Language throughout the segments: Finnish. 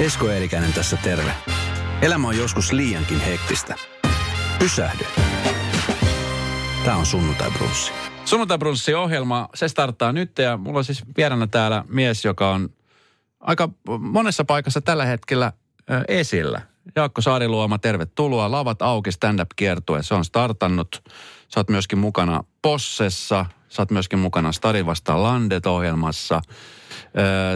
Esko Eerikäinen tässä terve. Elämä on joskus liiankin hektistä. Pysähdy. Tämä on Sunnuntai Brunssi. Sunnuntai Brunssi ohjelma, se starttaa nyt ja mulla on siis vieraana täällä mies, joka on aika monessa paikassa tällä hetkellä esillä. Jaakko Saariluoma, tervetuloa. Lavat auki stand-up kiertue, se on startannut. Sä oot myöskin mukana Possessa, sä oot myöskin mukana Stari vastaan Landet-ohjelmassa.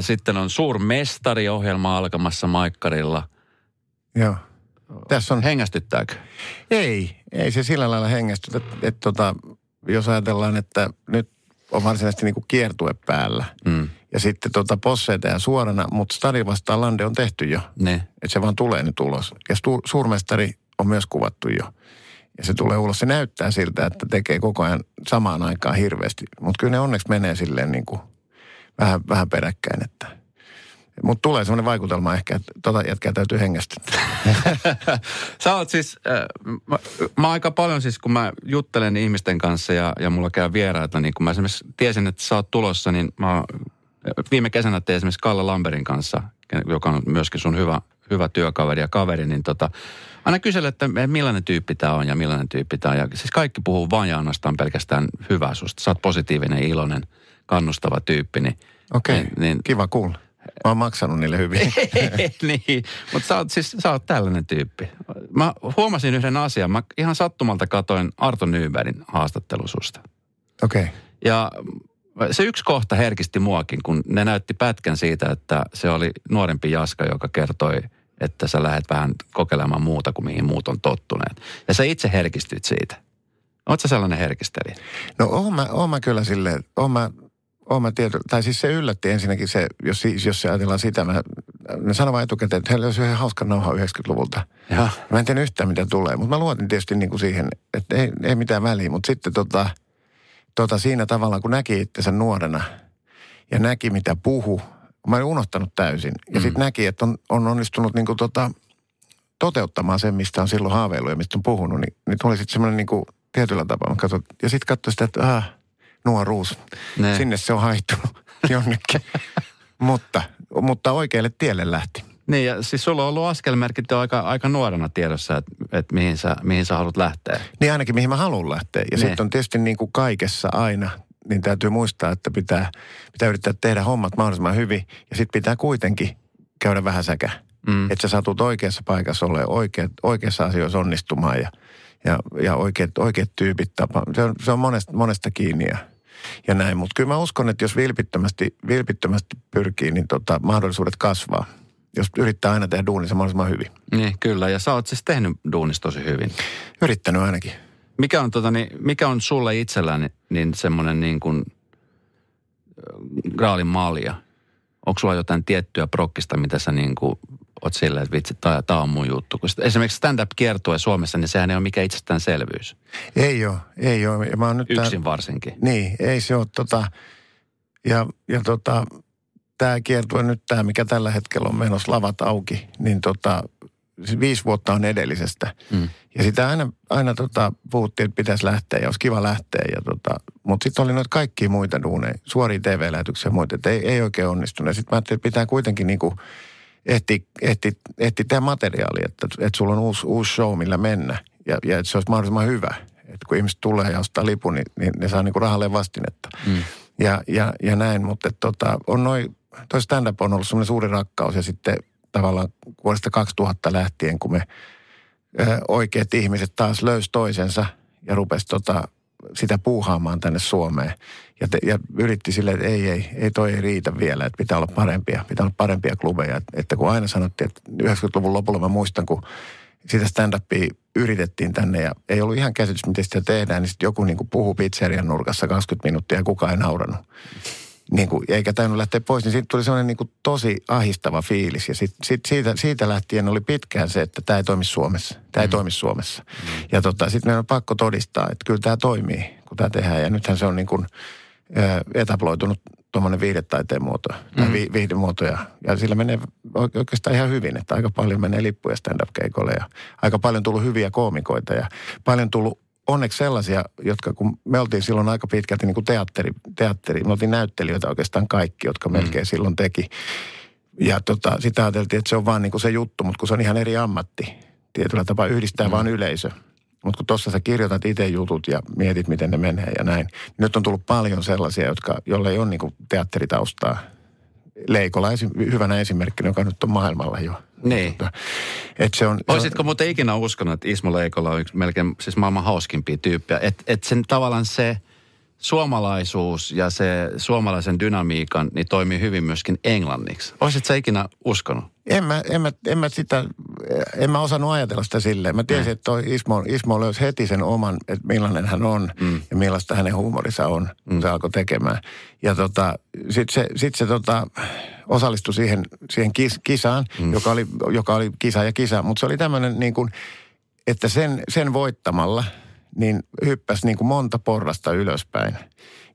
Sitten on Suurmestari-ohjelma alkamassa Maikkarilla. Joo. Tässä on, Hengästyttääkö? ei, ei se sillä lailla hengästytä, että, että tota, jos ajatellaan, että nyt on varsinaisesti niin kuin kiertue päällä. Mm. Ja sitten tota posseita ja suorana, mutta Stari vastaan Lande on tehty jo. Ne. Että se vaan tulee nyt ulos. Ja stu, suurmestari on myös kuvattu jo. Ja se tulee ulos. Se näyttää siltä, että tekee koko ajan samaan aikaan hirveästi. Mutta kyllä ne onneksi menee silleen niin kuin vähän, vähän peräkkäin. Että. Mutta tulee sellainen vaikutelma ehkä, että tota jätkää täytyy hengästyttää. Sä oot siis, äh, mä, mä aika paljon siis, kun mä juttelen ihmisten kanssa ja, ja mulla käy vieraita, niin kun mä esimerkiksi tiesin, että sä oot tulossa, niin mä viime kesänä tein esimerkiksi Kalle Lamberin kanssa, joka on myöskin sun hyvä, hyvä työkaveri ja kaveri, niin tota, aina kysellä, että millainen tyyppi tämä on ja millainen tyyppi tämä on. Ja siis kaikki puhuu vain ja ainoastaan pelkästään hyvää susta. Sä oot positiivinen, iloinen, kannustava tyyppi, niin, Okei, niin, niin kiva kuulla. Mä oon maksanut niille hyvin. niin, mutta sä oot, siis, sä oot tällainen tyyppi. Mä huomasin yhden asian. Mä ihan sattumalta katoin Arto Nybergin haastattelu susta. Okei. Okay. Ja se yksi kohta herkisti muakin, kun ne näytti pätkän siitä, että se oli nuorempi Jaska, joka kertoi, että sä lähdet vähän kokeilemaan muuta kuin mihin muut on tottuneet. Ja sä itse herkistyt siitä. Sä sellainen herkistelijä? No oon mä, oon mä kyllä silleen, oon mä, oon mä tieto, tai siis se yllätti ensinnäkin se, jos, jos se ajatellaan sitä, mä, mä sanon vaan etukäteen, että heillä olisi yhden hauskan nauha 90-luvulta. Ja. Mä en tiedä yhtään, mitä tulee, mutta mä luotin tietysti niin kuin siihen, että ei, ei mitään väliä. Mutta sitten tota, tota siinä tavalla, kun näki itsensä nuorena ja näki, mitä puhu, mä olin unohtanut täysin. Ja mm. sitten näki, että on, on onnistunut niin kuin tota, toteuttamaan sen, mistä on silloin haaveillut ja mistä on puhunut. Niin, niin tuli sitten semmoinen niin kuin tietyllä tapaa. Mä katsoin, ja sitten katsoin sitä, että ah, nuoruus. Ne. Sinne se on haittunut jonnekin. mutta, mutta oikealle tielle lähti. Niin ja siis sulla on ollut askelmerkit jo aika, aika nuorena tiedossa, että, että mihin, sä, mihin sä haluat lähteä. Niin ainakin mihin mä haluan lähteä. Ja Ne. sitten on tietysti niin kuin kaikessa aina, niin täytyy muistaa, että pitää, pitää yrittää tehdä hommat mahdollisimman hyvin. Ja sitten pitää kuitenkin käydä vähän säkä. Mm. Että sä satut oikeassa paikassa olemaan, oikeat, oikeassa asioissa onnistumaan ja, ja, ja oikeat, oikeat tyypit tapa. Se on, se on monesta, monesta kiinni ja, ja näin. Mutta kyllä mä uskon, että jos vilpittömästi, vilpittömästi pyrkii, niin tota, mahdollisuudet kasvaa. Jos yrittää aina tehdä duuninsa mahdollisimman hyvin. Niin, kyllä. Ja sä oot siis tehnyt duunista tosi hyvin. Yrittänyt ainakin. Mikä on, tota, niin, mikä on sulle itsellään niin semmoinen niin kuin graalin malja? Onko sulla jotain tiettyä prokkista, mitä sä niin kuin oot silleen, että vitsi, tää, tää on mun juttu? Kun esimerkiksi stand-up kiertue Suomessa, niin sehän ei ole mikään itsestäänselvyys. Ei ole, ei ole. Ja mä oon nyt Yksin varsinkin. Niin, ei se ole tota, ja, ja tota, tämä kiertue nyt tämä, mikä tällä hetkellä on menossa lavat auki, niin tota, viisi vuotta on edellisestä. Mm. Ja sitä aina, aina tota, puhuttiin, että pitäisi lähteä ja olisi kiva lähteä. Ja tota, mutta sitten oli noita kaikkia muita duuneja, suoria TV-lähetyksiä ja muita, että ei, ei oikein onnistunut. Sitten mä ajattelin, että pitää kuitenkin niinku ehti, ehti, ehti tehdä materiaalia, että, että sulla on uusi, uusi show, millä mennä. Ja, ja että se olisi mahdollisimman hyvä. Että kun ihmiset tulee ja ostaa lipun, niin, niin ne saa niinku rahalle vastinetta. Mm. Ja, ja, ja näin, mutta et tota, on noin, toi stand-up on ollut semmoinen suuri rakkaus ja sitten tavallaan vuodesta 2000 lähtien, kun me ö, oikeat ihmiset taas löysi toisensa ja rupesi tota, sitä puuhaamaan tänne Suomeen. Ja, te, ja yritti silleen, että ei, ei, ei toi ei riitä vielä, että pitää olla parempia, pitää olla parempia klubeja. Että, kun aina sanottiin, että 90-luvun lopulla mä muistan, kun sitä stand-upia yritettiin tänne ja ei ollut ihan käsitys, miten sitä tehdään, niin sitten joku niin puhuu pizzerian nurkassa 20 minuuttia ja kukaan ei nauranut. Niin kuin, eikä tainnut lähteä pois, niin siitä tuli sellainen niin kuin tosi ahistava fiilis. Ja sit, sit siitä, siitä lähtien oli pitkään se, että tämä ei toimi Suomessa. Tämä ei toimi Suomessa. Ja tota, sitten meidän on pakko todistaa, että kyllä tämä toimii, kun tämä tehdään. Ja nythän se on niin kuin, etabloitunut tuommoinen viihdetaiteen muoto, tai vi, viihdemuoto. Ja, ja sillä menee oike- oikeastaan ihan hyvin, että aika paljon menee lippuja stand-up-keikolle ja aika paljon tullut hyviä koomikoita ja paljon tullut onneksi sellaisia, jotka kun me oltiin silloin aika pitkälti niin kuin teatteri, teatteri, me oltiin näyttelijöitä oikeastaan kaikki, jotka melkein silloin teki Ja tota, sitä ajateltiin, että se on vaan niin kuin se juttu, mutta kun se on ihan eri ammatti. Tietyllä tapaa yhdistää mm. vaan yleisö. Mutta kun tuossa sä kirjoitat itse jutut ja mietit, miten ne menee ja näin. Niin nyt on tullut paljon sellaisia, jotka, jolle ei ole niin kuin teatteritaustaa. Leikola esi- hyvänä esimerkkinä, joka nyt on maailmalla jo. Niin. Tota, et se on, Olisitko muuten ikinä uskonut, että Ismo Leikola on yksi melkein siis maailman hauskimpia tyyppejä? Että et sen tavallaan se suomalaisuus ja se suomalaisen dynamiikan niin toimii hyvin myöskin englanniksi. Olisitko sä ikinä uskonut? En mä, en, mä, en mä sitä, en mä osannut ajatella sitä silleen. Mä tiesin, että toi Ismo, Ismo löysi heti sen oman, että millainen hän on mm. ja millaista hänen huumorissa on, kun mm. se alkoi tekemään. Ja tota, sitten se, sit se tota, osallistui siihen, siihen kis, kisaan, mm. joka, oli, joka oli kisa ja kisa. Mutta se oli tämmöinen niin kuin, että sen, sen voittamalla niin hyppäsi niin kuin monta porrasta ylöspäin.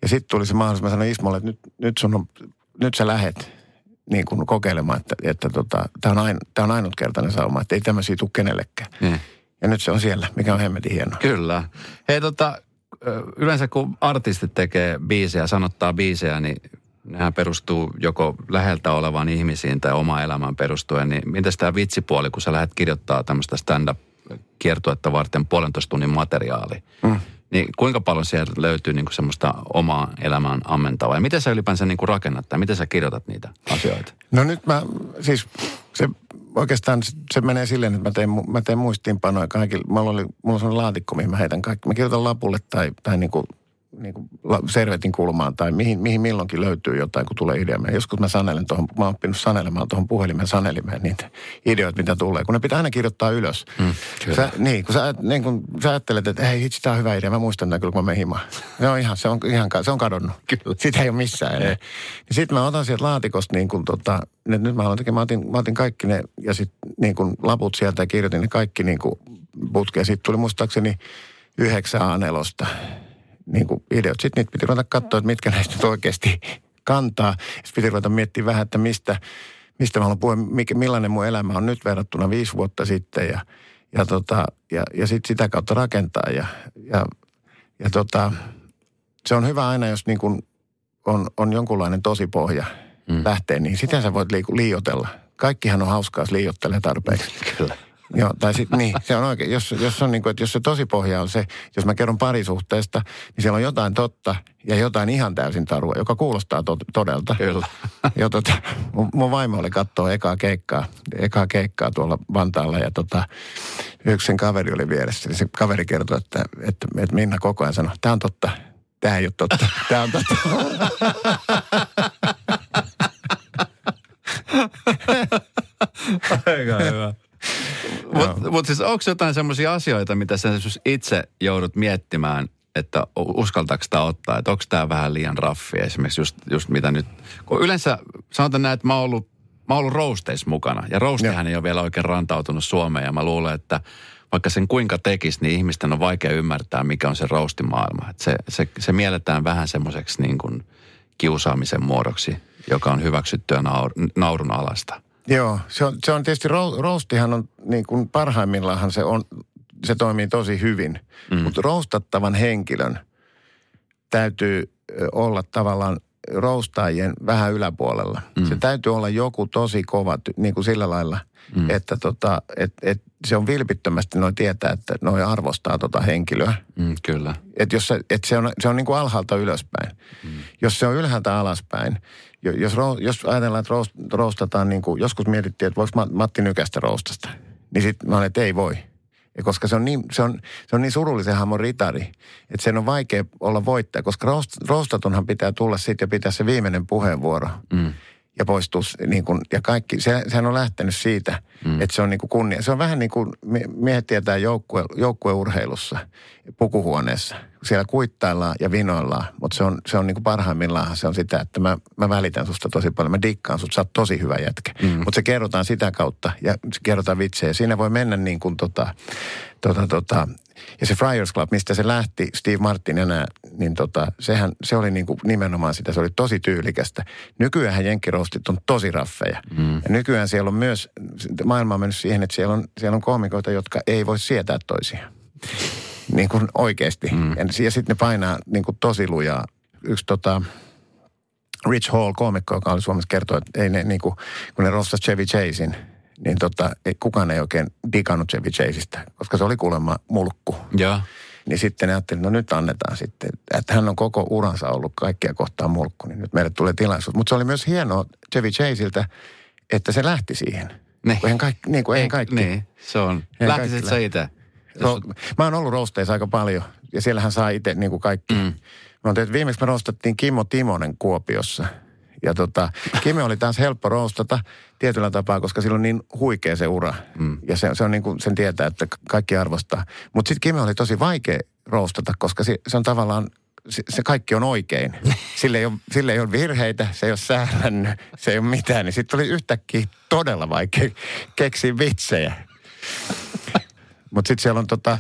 Ja sitten tuli se mahdollisuus, mä sanoin Ismolle, että nyt, nyt, sun on, nyt sä lähet niin kuin kokeilemaan, että, että tota, tämä on, ain, tää on ainutkertainen sauma, että ei tämmöisiä tule kenellekään. Mm. Ja nyt se on siellä, mikä on hemmetin hienoa. Kyllä. Hei tota, yleensä kun artistit tekee biisejä, sanottaa biisejä, niin nehän perustuu joko läheltä olevaan ihmisiin tai oma elämään perustuen. Niin miten tämä vitsipuoli, kun sä lähdet kirjoittaa tämmöistä stand-up-kiertuetta varten puolentoista tunnin materiaali, Mm. niin kuinka paljon sieltä löytyy niinku semmoista omaa elämään ammentavaa? Ja miten sä ylipäänsä niinku rakennat tai miten sä kirjoitat niitä asioita? No nyt mä, siis se oikeastaan se- menee silleen, että mä teen, mä teen muistiinpanoja kaikille. Mulla, oli, mulla on sellainen laatikko, mihin mä heitän kaikki. Mä kirjoitan lapulle tai, tai niin kuin, niin kuin servetin kulmaan tai mihin, mihin milloinkin löytyy jotain, kun tulee idea. Joskus mä sanelen tuohon, mä oon oppinut sanelemaan tuohon puhelimen sanelimeen niitä ideoita, mitä tulee. Kun ne pitää aina kirjoittaa ylös. Mm, kyllä. Sä, niin, kun sä, niin kun sä ajattelet, että hei, hitsi, tää on hyvä idea. Mä muistan tämän kyllä, kun mä menen himaan. Se on ihan, se on, ihan, se on kadonnut. Kyllä. Sitä ei ole missään enää. Ja sitten mä otan sieltä laatikosta niin kuin tota, nyt mä tekemään, mä otin, mä otin kaikki ne ja sitten niin kuin laput sieltä ja kirjoitin ne kaikki niin kuin putkeen. Sitten tuli muistaakseni yhdeksän A4 niin kuin ideot. Sitten niitä piti ruveta katsoa, että mitkä näistä nyt oikeasti kantaa. Sitten piti ruveta miettimään vähän, että mistä, mistä mä haluan puhua, mikä, millainen mun elämä on nyt verrattuna viisi vuotta sitten ja, ja, tota, ja, ja sitten sitä kautta rakentaa ja, ja, ja tota, se on hyvä aina, jos niin kuin on, on jonkunlainen tosipohja mm. lähtee, niin sitä sä voit liiku, liiotella. Kaikkihan on hauskaa, jos liiottelee tarpeeksi. Kyllä. Joo, tai sitten niin, se on oikein. Jos, jos, on niin kuin, että jos se tosipohja on se, jos mä kerron parisuhteesta, niin siellä on jotain totta ja jotain ihan täysin tarua, joka kuulostaa to, todelta. Kyllä. Ja tota, mun, mun vaimo oli katsoa ekaa keikkaa, ekaa keikkaa tuolla Vantaalla ja tota, yksi sen kaveri oli vieressä. Niin se kaveri kertoi, että, että, että Minna koko ajan sanoi, tämä on totta, tämä ei ole totta, tämä on totta. Aika hyvä. Mutta mut siis onko jotain semmoisia asioita, mitä sä itse joudut miettimään, että uskaltaako sitä ottaa, että onko tämä vähän liian raffi esimerkiksi just, just mitä nyt, kun yleensä sanotaan näin, että mä oon ollut, mä oon ollut mukana ja roastihan ei ole vielä oikein rantautunut Suomeen ja mä luulen, että vaikka sen kuinka tekisi, niin ihmisten on vaikea ymmärtää, mikä on se roastimaailma. Että se, se, se mielletään vähän semmoiseksi niin kiusaamisen muodoksi, joka on hyväksyttyä naur, naurun alasta. Joo, se on, se on tietysti, ro, roastihan on niin kuin parhaimmillaan se on, se toimii tosi hyvin. Mm. Mutta roastattavan henkilön täytyy olla tavallaan roastaajien vähän yläpuolella. Mm. Se täytyy olla joku tosi kova, niin kuin sillä lailla, mm. että tota, et, et se on vilpittömästi noin tietää, että noin arvostaa tota henkilöä. Mm, kyllä. Että jos se, et se on, se on niin kuin alhaalta ylöspäin. Mm. Jos se on ylhäältä alaspäin, jos, jos ajatellaan, että roust, roustataan niin kuin, joskus mietittiin, että voiko Ma- Matti Nykästä roustasta, niin sitten mä olen, että ei voi. Ja koska se on niin, se on, se on niin surullisen hamon ritari, että sen on vaikea olla voittaja, koska roust, roustatunhan pitää tulla sitten ja pitää se viimeinen puheenvuoro. Mm. Ja poistuu, niin kuin, ja kaikki, se, sehän on lähtenyt siitä, mm. että se on niin kuin kunnia. Se on vähän niin kuin mie- miehet tietää joukkue, joukkueurheilussa, pukuhuoneessa. Siellä kuittaillaan ja vinoillaan, mutta se on, se on niin kuin parhaimmillaan se on sitä, että mä, mä välitän susta tosi paljon. Mä dikkaan sut, sä oot tosi hyvä jätkä. Mm. Mutta se kerrotaan sitä kautta ja se kerrotaan vitsejä. Siinä voi mennä niin kuin tota, tota, tota, ja se Friars Club, mistä se lähti, Steve Martin ja nää, niin tota, sehän, se oli niin kuin nimenomaan sitä, se oli tosi tyylikästä. Nykyään jenkkiroustit on tosi raffeja. Mm. Ja nykyään siellä on myös, maailma on mennyt siihen, että siellä on, siellä on koomikoita, jotka ei voi sietää toisiaan. Niin kuin oikeasti. Mm. Ja, ja sitten ne painaa niin kuin tosi lujaa. Yksi tota, Rich Hall, koomikko, joka oli Suomessa kertoi, että ei ne, niin kuin, kun ne rostas Chevy Chasein, niin tota, ei, kukaan ei oikein digannut Chevy Chaseista, koska se oli kuulemma mulkku. Joo. Niin sitten ne ajattelin, no nyt annetaan sitten, että hän on koko uransa ollut kaikkia kohtaan mulkku, niin nyt meille tulee tilaisuus. Mutta se oli myös hienoa Chevy Chaseiltä, että se lähti siihen. Niin. Eihän kaikki, niin kuin eihän kaikki. Niin, se on. Ei Lähtisit sä itse? Ro- mä oon ollut rosteissa aika paljon ja siellähän saa itse niin kuin kaikki. Mm. Mä oon tehnyt, viimeksi me rostattiin Kimmo Timonen Kuopiossa. Ja tota, Kimmo oli taas helppo roostata tietyllä tapaa, koska sillä on niin huikea se ura. Mm. Ja se, se on niin kuin, sen tietää, että kaikki arvostaa. Mutta sitten Kimmo oli tosi vaikea roostata, koska se, se on tavallaan se, se kaikki on oikein. Sille ei, ole, sille ei ole virheitä, se ei ole säälännyt, se ei ole mitään. Niin sitten tuli yhtäkkiä todella vaikea keksiä vitsejä. Mutta sitten siellä on tota,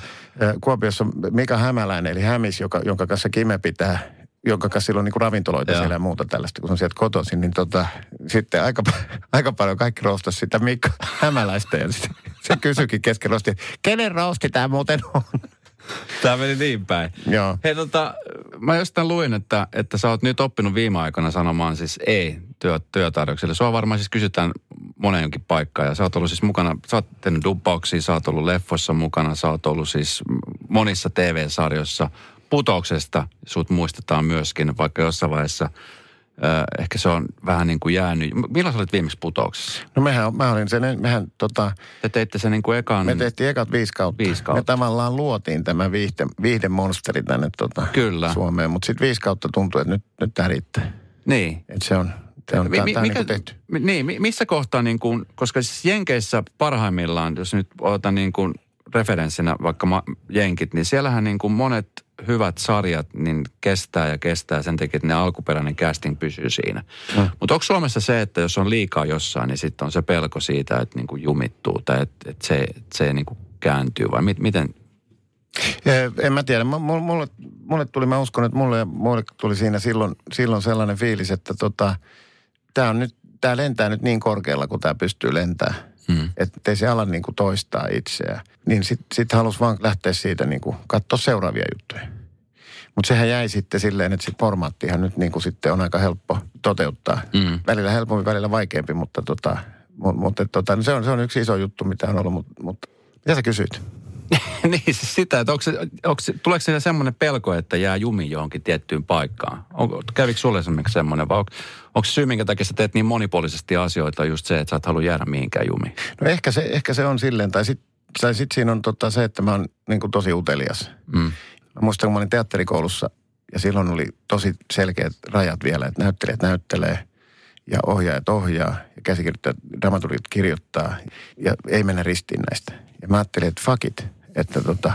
Kuopiossa Mika Hämäläinen, eli Hämis, joka, jonka kanssa Kime pitää, jonka kanssa sillä on niinku ravintoloita Joo. siellä ja muuta tällaista, kun se on sieltä kotoisin, niin tota, sitten aika, aika paljon kaikki roostas sitä Mika Hämäläistä. Ja sitten se kysyikin kesken rosti, että kenen roosti tämä muuten on? Tämä meni niin päin. Joo. Hei tota, mä jostain luin, että, että sä oot nyt oppinut viime aikoina sanomaan siis ei työ, työtarjoukselle. Sua varmaan siis kysytään moneen jonkin paikkaan ja sä oot ollut siis mukana, sä oot tehnyt dubbauksia, sä oot ollut leffoissa mukana, sä oot ollut siis monissa TV-sarjoissa. Putouksesta sut muistetaan myöskin, vaikka jossain vaiheessa äh, ehkä se on vähän niin kuin jäänyt. Milloin sä olit viimeksi putouksessa? No mehän, mä olin sen, mehän tota, Te teitte sen niin kuin ekan... me tehtiin ekat viisi kautta. Viisi kautta. Me tavallaan luotiin tämä viihde, viihdemonsteri tänne tota, Kyllä. Suomeen, mutta sitten viisi kautta tuntuu, että nyt, nyt tämä riittää. Niin. Että se on, se on, Mi- mikä- niin tehty. Niin, mi- missä kohtaa niin kuin, koska siis Jenkeissä parhaimmillaan, jos nyt otan niin kuin referenssinä vaikka ma- Jenkit, niin siellähän niin kuin monet hyvät sarjat niin kestää ja kestää sen takia, että ne alkuperäinen casting pysyy siinä. Mm. Mutta onko Suomessa se, että jos on liikaa jossain, niin sitten on se pelko siitä, että niin kuin jumittuu tai että, että se, että se niin kuin kääntyy vai mit, miten? En mä tiedä. Mu- mu- Mulle, mulle tuli, mä uskon, että mulle, mulle tuli siinä silloin, silloin sellainen fiilis, että tota, tämä on nyt, tämä lentää nyt niin korkealla, kun tämä pystyy lentämään. Hmm. Että ei se ala niin kuin toistaa itseään. Niin sitten sit halusi vaan lähteä siitä niin kuin katsoa seuraavia juttuja. Mutta sehän jäi sitten silleen, että sit formaattihan nyt niin kuin sitten on aika helppo toteuttaa. Mm. Välillä helpompi, välillä vaikeampi, mutta tota, mu- mutta tota, no se, on, se on yksi iso juttu, mitä on ollut. Mutta, mutta mitä sä kysyit? niin siis sitä, että onko se, onko se, tuleeko siinä semmoinen pelko, että jää jumi johonkin tiettyyn paikkaan? Onko, kävikö sulle esimerkiksi semmoinen vai onko, onko se syy, minkä takia sä teet niin monipuolisesti asioita just se, että sä et halua jäädä mihinkään jumiin? No ehkä se, ehkä se on silleen, tai sitten sit siinä on tota se, että mä oon niin kuin tosi utelias. Mm. Mä muistan, kun mä olin teatterikoulussa ja silloin oli tosi selkeät rajat vielä, että näyttelijät näyttelee ja ohjaajat ohjaa ja käsikirjoittajat, dramaturgit kirjoittaa ja ei mennä ristiin näistä. Ja mä ajattelin, että fuck it, että tota,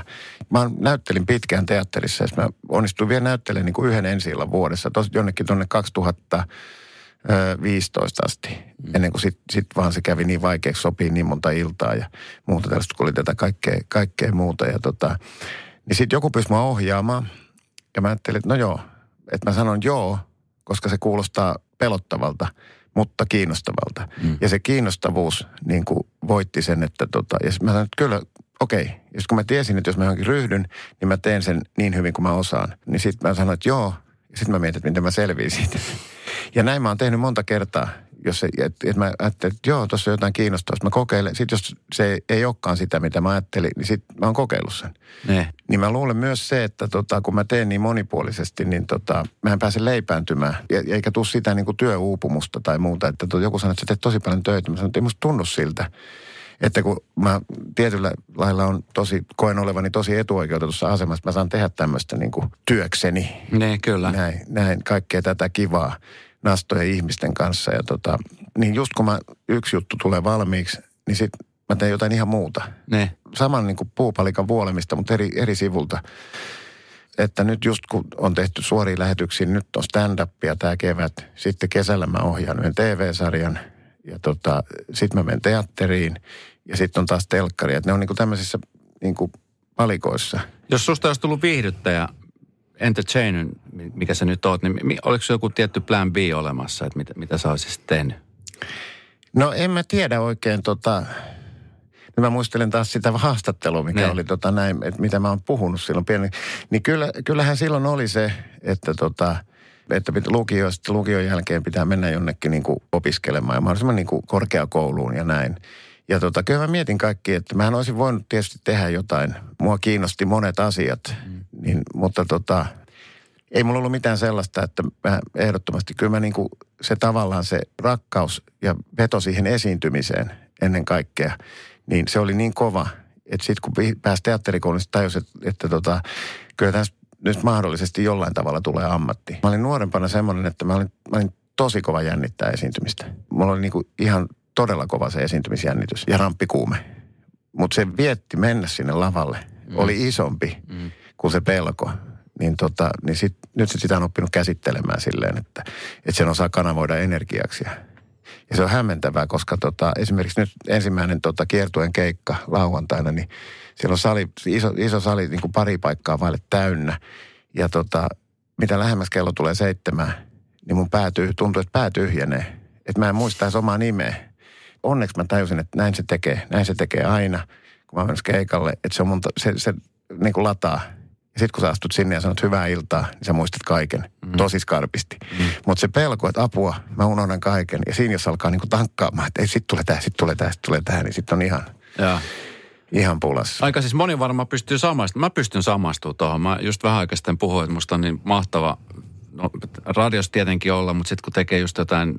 mä näyttelin pitkään teatterissa ja mä onnistuin vielä näyttelemään niin kuin yhden ensi vuodessa, tos, jonnekin tuonne 2015 asti, ennen kuin sitten sit vaan se kävi niin vaikeaksi sopii niin monta iltaa ja muuta tällaista, kun oli tätä kaikkea, kaikkea muuta. Ja tota, niin sitten joku pyysi mua ohjaamaan ja mä ajattelin, että no joo, että mä sanon joo, koska se kuulostaa pelottavalta, mutta kiinnostavalta. Mm. Ja se kiinnostavuus niin kuin voitti sen, että tota, ja mä sanoin, että kyllä, okei. Ja sitten kun mä tiesin, että jos mä johonkin ryhdyn, niin mä teen sen niin hyvin kuin mä osaan. Niin sitten mä sanoin, että joo. Ja sitten mä mietin, että miten mä selviin siitä. Ja näin mä oon tehnyt monta kertaa, jos se, että et mä ajattelin, että joo, tuossa on jotain kiinnostavaa. Mä kokeilen. Sitten jos se ei olekaan sitä, mitä mä ajattelin, niin sitten mä oon kokeillut sen. Ne. Niin mä luulen myös se, että tota, kun mä teen niin monipuolisesti, niin tota, mä en pääse leipääntymään. Ja, eikä tule sitä niin kuin työuupumusta tai muuta. Että to, joku sanoo, että sä teet tosi paljon töitä. Mä sanon, että ei musta tunnu siltä. Että kun mä tietyllä lailla on tosi, koen olevani tosi etuoikeutetussa asemassa, mä saan tehdä tämmöistä niin kuin työkseni. Ne, kyllä. Näin, näin, kaikkea tätä kivaa nastojen ihmisten kanssa. Ja tota, niin just kun mä, yksi juttu tulee valmiiksi, niin sit mä teen jotain ihan muuta Ne. saman niin kuin puupalikan vuolemista, mutta eri, eri sivulta. Että nyt just kun on tehty suoria lähetyksiä, nyt on stand-upia tämä kevät. Sitten kesällä mä ohjaan yhden TV-sarjan ja tota, sitten mä menen teatteriin ja sitten on taas telkkari. Että ne on niin kuin tämmöisissä niin kuin palikoissa. Jos susta olisi tullut viihdyttäjä, entertainer, mikä sä nyt oot, niin oliko joku tietty plan B olemassa, että mitä, mitä sä olisit tehnyt? No en mä tiedä oikein tota... Nyt mä muistelen taas sitä haastattelua, mikä Ne. oli tota näin, että mitä mä oon puhunut silloin pieni. Niin kyllä, kyllähän silloin oli se, että tota, että pit- lukio, lukion jälkeen pitää mennä jonnekin niin kuin opiskelemaan ja mahdollisimman niin kuin korkeakouluun ja näin. Ja tota, kyllä mä mietin kaikki, että mä olisin voinut tietysti tehdä jotain. Mua kiinnosti monet asiat, mm. niin, mutta tota, ei mulla ollut mitään sellaista, että mä ehdottomasti, kyllä mä niin kuin se tavallaan se rakkaus ja veto siihen esiintymiseen ennen kaikkea, niin se oli niin kova, että sitten kun pääsi teatterikouluun, niin tajus, että, että tota, kyllä tässä nyt mahdollisesti jollain tavalla tulee ammatti. Mä olin nuorempana semmoinen, että mä olin, mä olin tosi kova jännittää esiintymistä. Mulla oli niinku ihan todella kova se esiintymisjännitys ja ramppikuume. Mutta se vietti mennä sinne lavalle mm. oli isompi mm. kuin se pelko. Niin, tota, niin sit, nyt sit sitä on oppinut käsittelemään silleen, että, että sen osaa kanavoida energiaksi. Ja se on hämmentävää, koska tota, esimerkiksi nyt ensimmäinen tota, kiertuen keikka lauantaina, niin siellä on sali, iso, iso sali niin kuin pari paikkaa vaille täynnä. Ja tota, mitä lähemmäs kello tulee seitsemään, niin mun päätyy, tuntuu, että pää tyhjenee. Että mä en muista edes omaa nimeä. Onneksi mä tajusin, että näin se tekee. Näin se tekee aina, kun mä menen keikalle. Että se on mun, se, se niin kuin lataa. Ja sitten kun sä astut sinne ja sanot hyvää iltaa, niin sä muistat kaiken. Mm. Tosi skarpisti. Mm. Mutta se pelko, että apua, mä unohdan kaiken. Ja siinä jos alkaa niinku tankkaamaan, että ei sit tulee tää, sit tulee tää, sit tulee tää, niin sitten on ihan... Ja ihan pulassa. Aika siis moni varmaan pystyy samaistumaan. Mä pystyn samaistumaan tuohon. Mä just vähän aikaa sitten puhuin, että musta on niin mahtava, no radios tietenkin olla, mutta sitten kun tekee just jotain,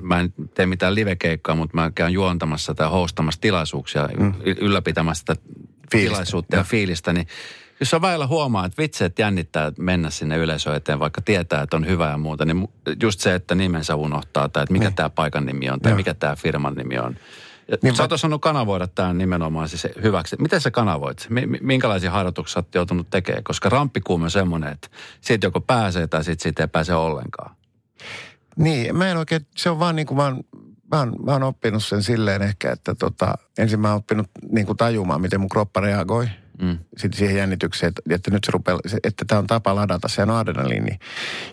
mä en tee mitään livekeikkaa, mutta mä käyn juontamassa tai hostamassa tilaisuuksia, mm. ylläpitämässä sitä fiilistä. tilaisuutta ja, ja fiilistä, niin jos on väillä huomaa, että vitseet jännittää mennä sinne yleisöön eteen, vaikka tietää, että on hyvä ja muuta, niin just se, että nimensä unohtaa tai että mikä niin. tämä paikan nimi on tai Joo. mikä tämä firman nimi on. Niin sä oot osannut kanavoida tämän nimenomaan siis hyväksi. Miten sä kanavoit? Minkälaisia harjoituksia oot joutunut tekemään? Koska ramppikuume on semmoinen, että siitä joko pääsee tai sitten siitä ei pääse ollenkaan. Niin, mä en oikein, se on vaan niin kuin vaan mä oon, mä oon oppinut sen silleen ehkä, että tota, ensin mä oon oppinut niin kuin tajumaan, miten mun kroppa reagoi. Mm. Sitten siihen jännitykseen, että, että nyt se rupeaa, että tämä on tapa ladata, se on adrenaliini.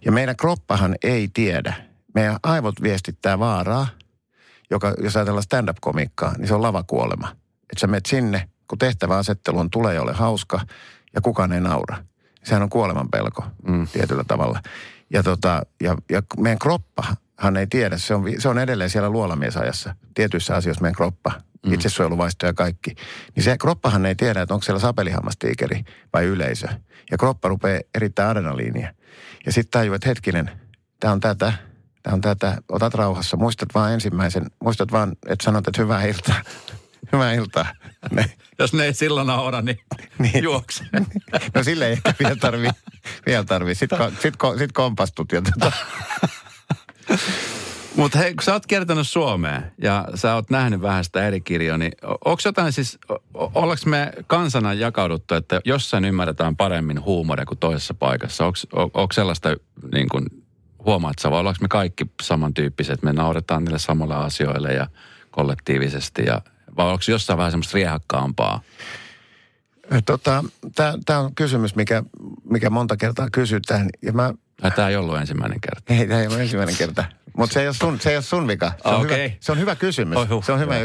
Ja meidän kroppahan ei tiedä. Meidän aivot viestittää vaaraa – joka, jos ajatellaan stand-up-komikkaa, niin se on lavakuolema. Että sä menet sinne, kun tehtäväasettelu on tulee ole hauska ja kukaan ei naura. Sehän on kuoleman pelko mm. tietyllä tavalla. Ja, tota, ja, ja meidän kroppahan ei tiedä, se on, se on edelleen siellä luolamiesajassa. Tietyissä asioissa meidän kroppa, mm. itsesuojeluvaisto ja kaikki. Niin se kroppahan ei tiedä, että onko siellä sapelihammastiikeri vai yleisö. Ja kroppa rupeaa erittäin adrenaliinia. Ja sitten tajuu, että hetkinen, tämä on tätä, Tämä on tätä, otat rauhassa, muistat vaan ensimmäisen, muistat vaan, että sanot, että hyvää iltaa. Hyvää iltaa. Ne. Jos ne ei silloin naura, niin, niin. juokse. No sille ei ehkä vielä tarvi, vielä tarvi. Sitten sit, sit kompastut ja tota. Mutta hei, kun sä oot kertonut Suomeen ja sä oot nähnyt vähän sitä eri kirjoa, niin onko jotain siis, ollaanko me kansana jakauduttu, että jossain ymmärretään paremmin huumoria kuin toisessa paikassa? Onko sellaista niin kuin huomaat sä, vai ollaanko me kaikki samantyyppiset, me nauretaan niille samalla asioille ja kollektiivisesti, ja, vai onko jossain vähän semmoista riehakkaampaa? Tota, Tämä on kysymys, mikä, mikä monta kertaa kysytään. Ja mä... Tämä ei ollut ensimmäinen kerta. Ei, tämä ei ollut ensimmäinen kerta. Mutta se, ei ole sun, se ei ole sun vika. Se on, okay. hyvä, se on hyvä kysymys. Oh, huh. Se on hyvä.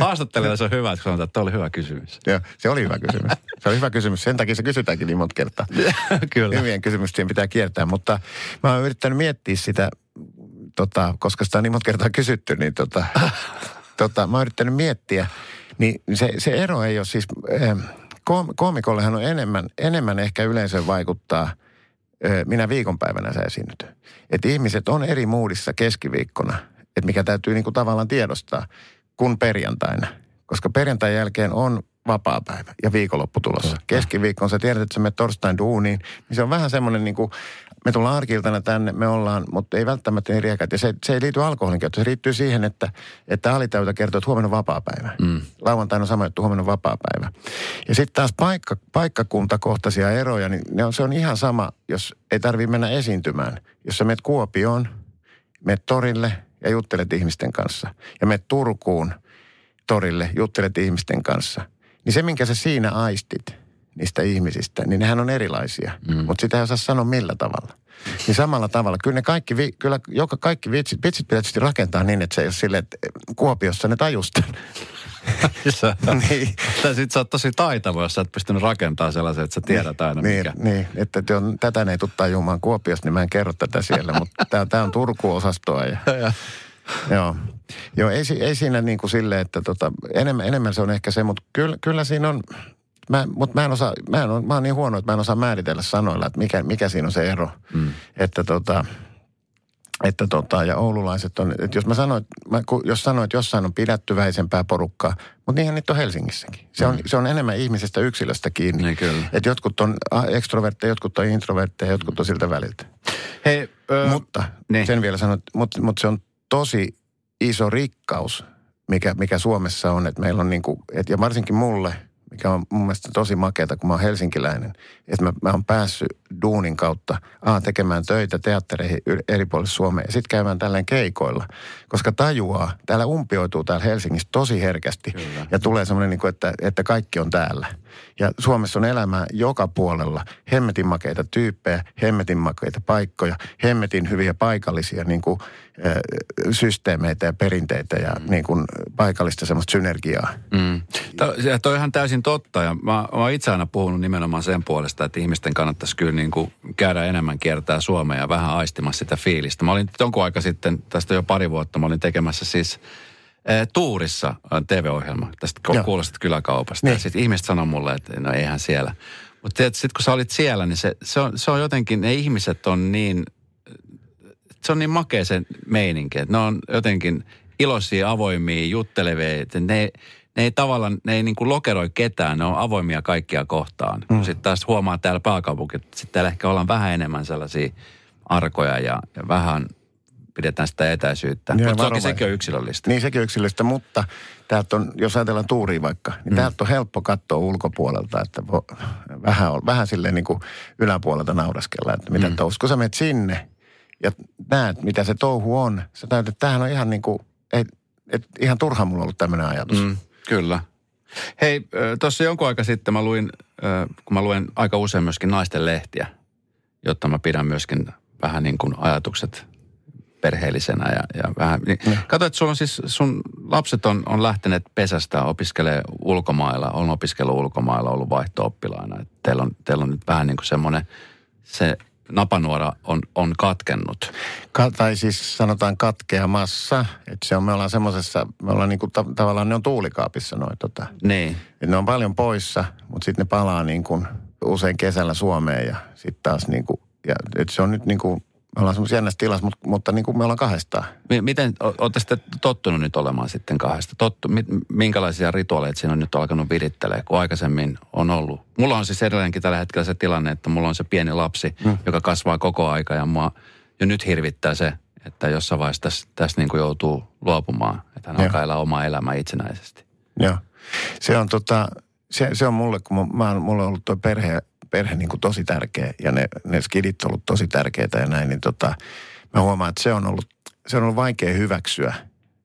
Haastattelijalla se on hyvä, että sanotaan, että tämä oli hyvä kysymys. Joo, se oli hyvä kysymys. Se oli hyvä kysymys. Sen takia se kysytäänkin niin monta kertaa. Kyllä. Hyvien kysymysten pitää kiertää. Mutta mä oon yrittänyt miettiä sitä, tota, koska sitä on niin monta kertaa kysytty, niin tota, tota, mä oon yrittänyt miettiä. Niin se, se ero ei ole siis... Eh, koomikollehan on enemmän, enemmän ehkä yleensä vaikuttaa – minä viikonpäivänä sä esiinnyt. Että ihmiset on eri muudissa keskiviikkona, että mikä täytyy niinku tavallaan tiedostaa, kuin perjantaina. Koska perjantain jälkeen on vapaa-päivä ja viikonloppu tulossa. Keskiviikkoon sä tiedät, että sä menet torstain duuniin, niin se on vähän semmoinen niin kuin, me tullaan arkiltana tänne, me ollaan, mutta ei välttämättä niin riekat. Ja se, se ei liity alkoholin käyttöön, se liittyy siihen, että, että alitäytä kertoo, että huomenna on vapaa-päivä. Mm. Lauantaina on sama juttu, huomenna on vapaa-päivä. Ja sitten taas paikka, paikkakuntakohtaisia eroja, niin ne on, se on ihan sama, jos ei tarvi mennä esiintymään. Jos sä menet Kuopioon, menet torille ja juttelet ihmisten kanssa. Ja menet Turkuun torille, juttelet ihmisten kanssa – niin se, minkä sä siinä aistit niistä ihmisistä, niin nehän on erilaisia. Mm. Mutta sitä ei osaa sanoa millä tavalla. Niin samalla tavalla, kyllä ne kaikki, kyllä joka kaikki vitsit, vitsit pitää rakentaa niin, että se ei ole silleen, että Kuopiossa ne tajusta. Sä- niin, Tai sit sä oot tosi taitava, jos sä oot pystynyt rakentamaan sellaisen, että sä tiedät aina niin, mikä. niin, että on, tätä ne ei tule tajumaan Kuopiosta, niin mä en kerro tätä siellä, mutta tämä, tämä on Turku-osastoa. Ja, joo, joo ei, ei siinä niin kuin silleen, että tota, enemmän, enemmän se on ehkä se, mutta kyllä, kyllä siinä on, mä, mutta mä en osaa, mä, en, mä oon niin huono, että mä en osaa määritellä sanoilla, että mikä, mikä siinä on se ero. Mm. Että tota, että tota, ja oululaiset on, että jos mä sanoin, mä, jos sanoin, että jossain on pidättyväisempää porukkaa, mutta niinhän niitä on Helsingissäkin. Se on, se on enemmän ihmisestä yksilöstä kiinni. Niin kyllä. Että jotkut on ekstrovertteja, jotkut on introvertteja, jotkut on siltä väliltä. Hei, ö, Mutta niin. sen vielä sanon, mutta mut se on tosi iso rikkaus, mikä, mikä Suomessa on. Että meillä on niin kuin, et, ja varsinkin mulle, mikä on mun mielestä tosi makeata, kun mä oon helsinkiläinen, että mä, mä oon päässyt duunin kautta A, tekemään töitä teattereihin eri puolilla Suomea ja sitten käymään tällainen keikoilla. Koska tajuaa, täällä umpioituu täällä Helsingissä tosi herkästi Kyllä. ja tulee semmoinen, niin että, että kaikki on täällä. Ja Suomessa on elämää joka puolella. Hemmetin makeita tyyppejä, hemmetin makeita paikkoja, hemmetin hyviä paikallisia niin kuin, äh, systeemeitä ja perinteitä ja niin kuin, paikallista semmoista synergiaa. Mm. Toi on ihan täysin totta ja mä, mä itse aina puhunut nimenomaan sen puolesta, että ihmisten kannattaisi kyllä niin kuin käydä enemmän kiertää Suomea ja vähän aistimassa sitä fiilistä. Mä olin jonkun aika sitten, tästä jo pari vuotta, mä olin tekemässä siis eh, Tuurissa eh, TV-ohjelma tästä Joo. kuulostat kyläkaupasta. Niin. Ja sitten ihmiset sanoi mulle, että no eihän siellä. Mutta sitten kun sä olit siellä, niin se, se, on, se on jotenkin, ne ihmiset on niin, se on niin makea se meininki, että ne on jotenkin iloisia, avoimia, juttelevia, että ne, ne ei tavallaan, ne ei niin kuin lokeroi ketään, ne on avoimia kaikkia kohtaan. Mm. Sitten taas huomaa täällä pääkaupunki, että sitten täällä ehkä ollaan vähän enemmän sellaisia arkoja ja, ja vähän pidetään sitä etäisyyttä. Joo, Mutta toki sekin on yksilöllistä. Niin sekin on yksilöllistä, mutta täältä on, jos ajatellaan tuuria vaikka, niin mm. täältä on helppo katsoa ulkopuolelta, että vo, vähän, on, vähän silleen niin kuin yläpuolelta nauraskella, että mitä mm. touhu. Kun sä menet sinne ja näet, mitä se touhu on, sä näet, että tämähän on ihan niin kuin, et, et, ihan turha mulla ollut tämmöinen ajatus. Mm. Kyllä. Hei, tuossa jonkun aika sitten mä luin, kun mä luen aika usein myöskin naisten lehtiä, jotta mä pidän myöskin vähän niin kuin ajatukset perheellisenä ja, ja vähän. Niin, Mm. Kato, että sulla on siis, sun lapset on, on lähteneet pesästä, opiskelee ulkomailla, on opiskellut ulkomailla, ollut vaihto-oppilaana. Et Teillä on, teillä on nyt vähän niin kuin semmoinen, se napanuora on, on katkennut. Ka- tai siis sanotaan katkeamassa, että se on, me ollaan semmoisessa, me ollaan niin kuin ta- tavallaan ne on tuulikaapissa noin tota. Niin. Et ne on paljon poissa, mutta sitten ne palaa niin kuin usein kesällä Suomeen ja sitten taas niin kuin, ja et se on nyt niin kuin, me ollaan semmoisessa jännässä tilassa, mutta, mutta niin kuin me ollaan kahdestaan. Mi- Miten, olette sitten tottunut nyt olemaan sitten kahdesta? Tottu, mi- minkälaisia rituaaleita siinä on nyt alkanut virittelee, kun aikaisemmin on ollut? Mulla on siis edelleenkin tällä hetkellä se tilanne, että mulla on se pieni lapsi, mm. joka kasvaa koko aika ja mua jo nyt hirvittää se, että jossain vaiheessa tässä, tässä niin kuin joutuu luopumaan, että hän alkaa elää omaa elämää itsenäisesti. Joo. Se on tota, se, se on mulle, kun mä, mä mulla on ollut tuo perhe, perhe niin kuin tosi tärkeä ja ne, ne skidit on ollut tosi tärkeitä ja näin, niin tota, mä huomaan, että se on ollut, se on ollut vaikea hyväksyä,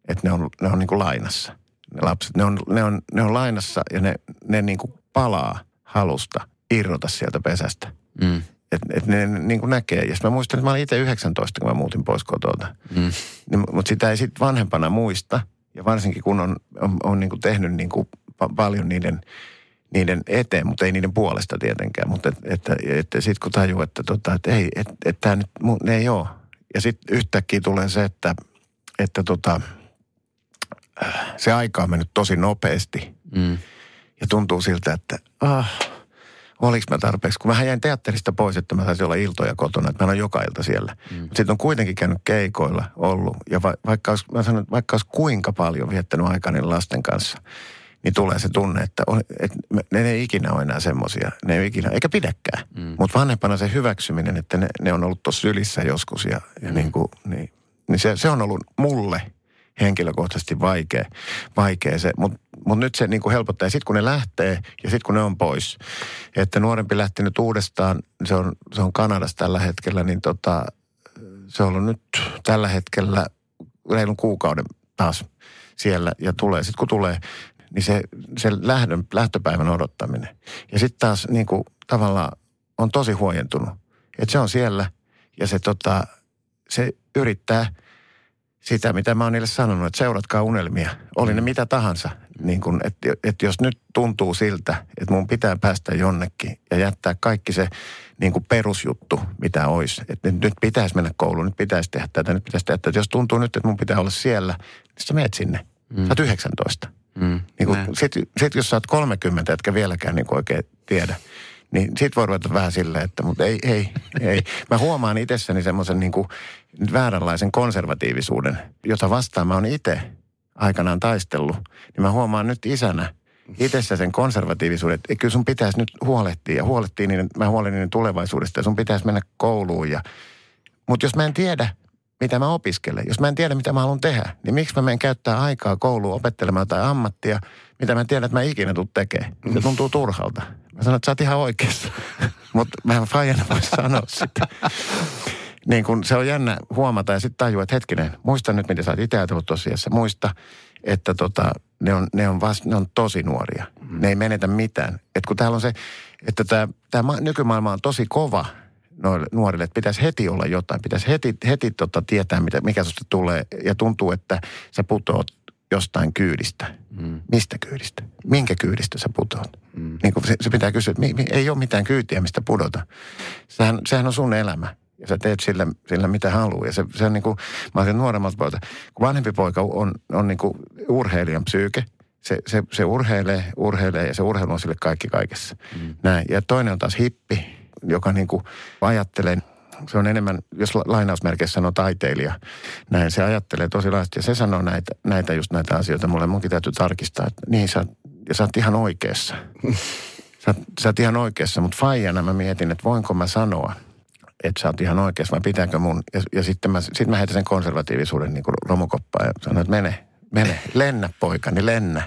että ne on, ne on niin kuin lainassa. Ne lapset, ne on, ne on, ne on lainassa ja ne, ne niin kuin palaa halusta irrota sieltä pesästä. Mm. Että et ne niin kuin näkee. Ja mä muistan, että mä olin itse 19, kun mä muutin pois kotota. Mm. Niin, mutta sitä ei sitten vanhempana muista. Ja varsinkin kun on, on, on niin kuin tehnyt niin kuin pa- paljon niiden, niiden eteen, mutta ei niiden puolesta tietenkään. Mutta et, että, että sitten kun tajuu, että, tota, että ei, että, että tämä nyt, ne ei ole. Ja sitten yhtäkkiä tulee se, että, että tota, äh, se aika on mennyt tosi nopeasti. Mm. Ja tuntuu siltä, että ah, oliko mä tarpeeksi. Kun mä jäin teatterista pois, että mä saisin olla iltoja kotona, että mä olen joka ilta siellä. Mm. Mutta sitten on kuitenkin käynyt keikoilla ollut. Ja va, vaikka, olisi, mä sanon, vaikka olisi kuinka paljon viettänyt aikaa niiden lasten kanssa, niin tulee se tunne, että, on, että ne ei ikinä ole enää semmoisia. Ne ei ikinä, eikä pidäkään. Mm. Mutta vanhempana se hyväksyminen, että ne, ne on ollut tuossa sylissä joskus ja, ja mm. niin, kuin, niin, niin se, se on ollut mulle henkilökohtaisesti vaikea, vaikea se. Mutta mut nyt se niin kuin helpottaa. Ja sitten kun ne lähtee ja sitten kun ne on pois, että nuorempi lähti nyt uudestaan, se on, se on Kanadassa tällä hetkellä, niin tota, se on ollut nyt tällä hetkellä reilun kuukauden taas siellä ja tulee. Sitten kun tulee, niin se, se lähdön, lähtöpäivän odottaminen. Ja sitten taas niin kuin, tavallaan on tosi huojentunut. Että se on siellä ja se, tota, se yrittää sitä, mitä mä oon niille sanonut, että seuratkaa unelmia. Oli ne mitä tahansa. niin kuin, että, että jos nyt tuntuu siltä, että mun pitää päästä jonnekin ja jättää kaikki se niin kuin perusjuttu, mitä olisi. Että nyt pitäisi mennä kouluun, nyt pitäisi tehdä tätä, nyt pitäisi tehdä tätä. Jos tuntuu nyt, että mun pitää olla siellä, niin sä meet sinne. Mm. Sä oot 19. Mm. Niin Sitten sit jos sä oot 30, etkä vieläkään niin oikein tiedä, niin sit voi ruveta vähän silleen, että mutta ei, ei, ei. Mä huomaan itsessäni semmoisen niin kuin vääränlaisen konservatiivisuuden, jota vastaan mä oon itse aikanaan taistellut. Niin mä huomaan nyt isänä itsessä sen konservatiivisuuden, että kyllä sun pitäisi nyt huolehtia ja huolehtia niiden, mä huolen niiden tulevaisuudesta ja sun pitäisi mennä kouluun ja mutta jos mä en tiedä, mitä mä opiskelen. Jos mä en tiedä, mitä mä haluan tehdä, niin miksi mä menen käyttää aikaa kouluun opettelemaan jotain ammattia, mitä mä tiedän, että mä ikinä tuu tekemään. Se tuntuu turhalta. Mä sanon, että sä oot ihan oikeassa. Mutta mä en fajana voi sanoa sitä. niin kun se on jännä huomata ja sitten tajua, että hetkinen, muista nyt, mitä sä oot itse ajatellut tosiassa. Muista, että tota, ne, on, ne, on vast, ne on tosi nuoria. Mm. Ne ei menetä mitään. Et kun täällä on se, että tämä nykymaailma on tosi kova – noille nuorille, että pitäisi heti olla jotain, pitäisi heti, heti tota tietää, mitä, mikä susta tulee. Ja tuntuu, että sä putoat jostain kyydistä. Mm. Mistä kyydistä? Minkä kyydistä sä putoat? Mm. Niin se, se pitää kysyä, että mi, mi, ei ole mitään kyytiä, mistä pudota. Sehän, sehän on sun elämä. Ja sä teet sillä, sillä mitä haluaa. Ja se, se on niin kuin, mä olen nuoremmalta pojalta. Kun vanhempi poika on, on niin kuin urheilijan psyyke, se, se, se urheilee, urheilee ja se urheilu on sille kaikki kaikessa. Mm. Näin. Ja toinen on taas hippi, joka niin kuin ajattelee, se on enemmän, jos lainausmerkeissä sanoo taiteilija, näin se ajattelee tosi laajasti. Ja se sanoo näitä, näitä just näitä asioita. Mulle munkin täytyy tarkistaa, että niin sä, ja sä oot ihan oikeassa. Sä, sä oot ihan oikeassa, mutta faijana mä mietin, että voinko mä sanoa, että sä oot ihan oikeassa vai pitääkö mun. Ja, ja sitten mä, sit mä heitän sen konservatiivisuuden niin kuin romukoppaan ja sanoin, että mene, mene, lennä poikani, lennä.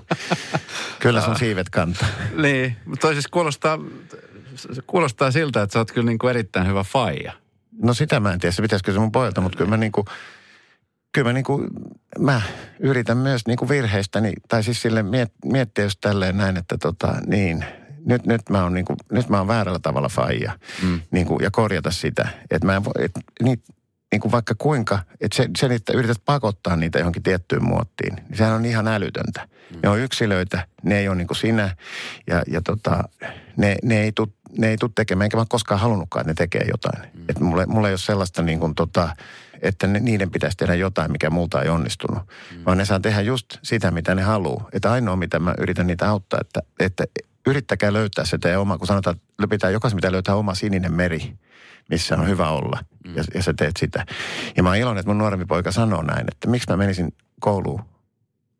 Kyllä sun siivet kantaa. niin, mutta toisaalta kuulostaa se kuulostaa siltä, että sä oot kyllä niin kuin erittäin hyvä faija. No sitä mä en tiedä, se pitäisikö se mun pojalta, mutta kyllä mä niin kuin, kyllä mä, niin kuin, mä yritän myös niin kuin virheistäni, tai siis sille miet, miettiä just tälleen näin, että tota, niin, nyt, nyt, mä oon niin kuin, nyt mä oon väärällä tavalla faija mm. niin kuin, ja korjata sitä. Että mä en voi, et, niin, niin kuin vaikka kuinka, että se, sen, että yrität pakottaa niitä johonkin tiettyyn muottiin, niin sehän on ihan älytöntä. Mm. Ne on yksilöitä, ne ei ole niin kuin sinä ja, ja tota, ne, ne ei tule ne ei tule tekemään, enkä mä koskaan halunnutkaan, että ne tekee jotain. Mm. Että mulle, mulle ei ole sellaista niin kuin tota, että ne, niiden pitäisi tehdä jotain, mikä multa ei onnistunut. Mm. Vaan ne saa tehdä just sitä, mitä ne haluaa. Että ainoa, mitä mä yritän niitä auttaa, että, että yrittäkää löytää se teidän oma, kun sanotaan, että pitää, jokaisen pitää löytää oma sininen meri, missä on hyvä olla. Mm. Ja, ja sä teet sitä. Ja mä oon iloinen, että mun nuorempi poika sanoo näin, että miksi mä menisin kouluun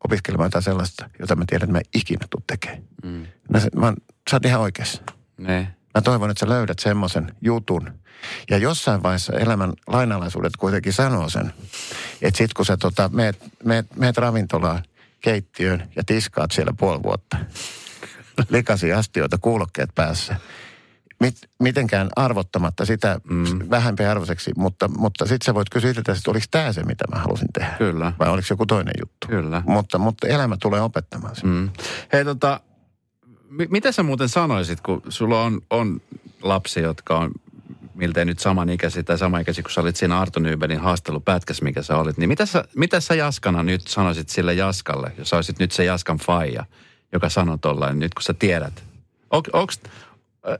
opiskelemaan jotain sellaista, jota mä tiedän, että mä ikinä tuu tekemään. Mm. Mä, mä, sä oot ihan oikeassa. Ne. Mä toivon, että sä löydät semmoisen jutun. Ja jossain vaiheessa elämän lainalaisuudet kuitenkin sanoo sen, että sit kun sä tota, meet, meet, meet ravintolaan, keittiöön ja tiskaat siellä puoli vuotta. Likaisia astioita, kuulokkeet päässä. Mit, mitenkään arvottamatta sitä mm. vähempi arvoiseksi, mutta, mutta sitten sä voit kysyä että oliko tämä se, mitä mä halusin tehdä. Kyllä. Vai oliko joku toinen juttu. Kyllä. Mutta, mutta elämä tulee opettamaan sen. Mm. Hei tota, mitä sä muuten sanoisit, kun sulla on, on lapsi, jotka on miltei nyt samanikäisiä tai samanikäisiä, kun sä olit siinä Arto Nybelin haastelupätkässä, mikä sä olit. Niin mitä sä, mitä sä Jaskana nyt sanoisit sille Jaskalle, jos olisit nyt se Jaskan faija, joka sanoo tollain nyt, kun sä tiedät? On, äh,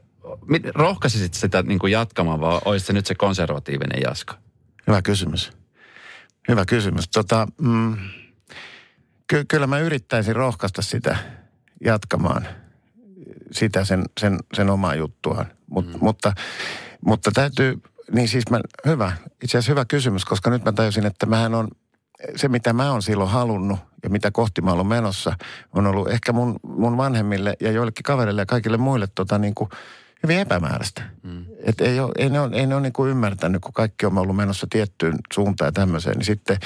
rohkaisisit sitä niin kuin jatkamaan vai olisi se nyt se konservatiivinen Jaska? Hyvä kysymys. Hyvä kysymys. Tota, mm, ky- kyllä mä yrittäisin rohkaista sitä jatkamaan – sitä sen, sen, sen omaa juttuaan. Mut, mm. mutta, mutta täytyy, niin siis mä, hyvä, itse asiassa hyvä kysymys, koska nyt mä tajusin, että mähän on, se mitä mä oon silloin halunnut ja mitä kohti mä oon menossa, on ollut ehkä mun, mun vanhemmille ja joillekin kavereille ja kaikille muille tota niin kuin hyvin epämääräistä. Mm. Et ei, ole, ei ne ole, ei ne ole niin kuin ymmärtänyt, kun kaikki on ollut menossa tiettyyn suuntaan ja tämmöiseen, niin sitten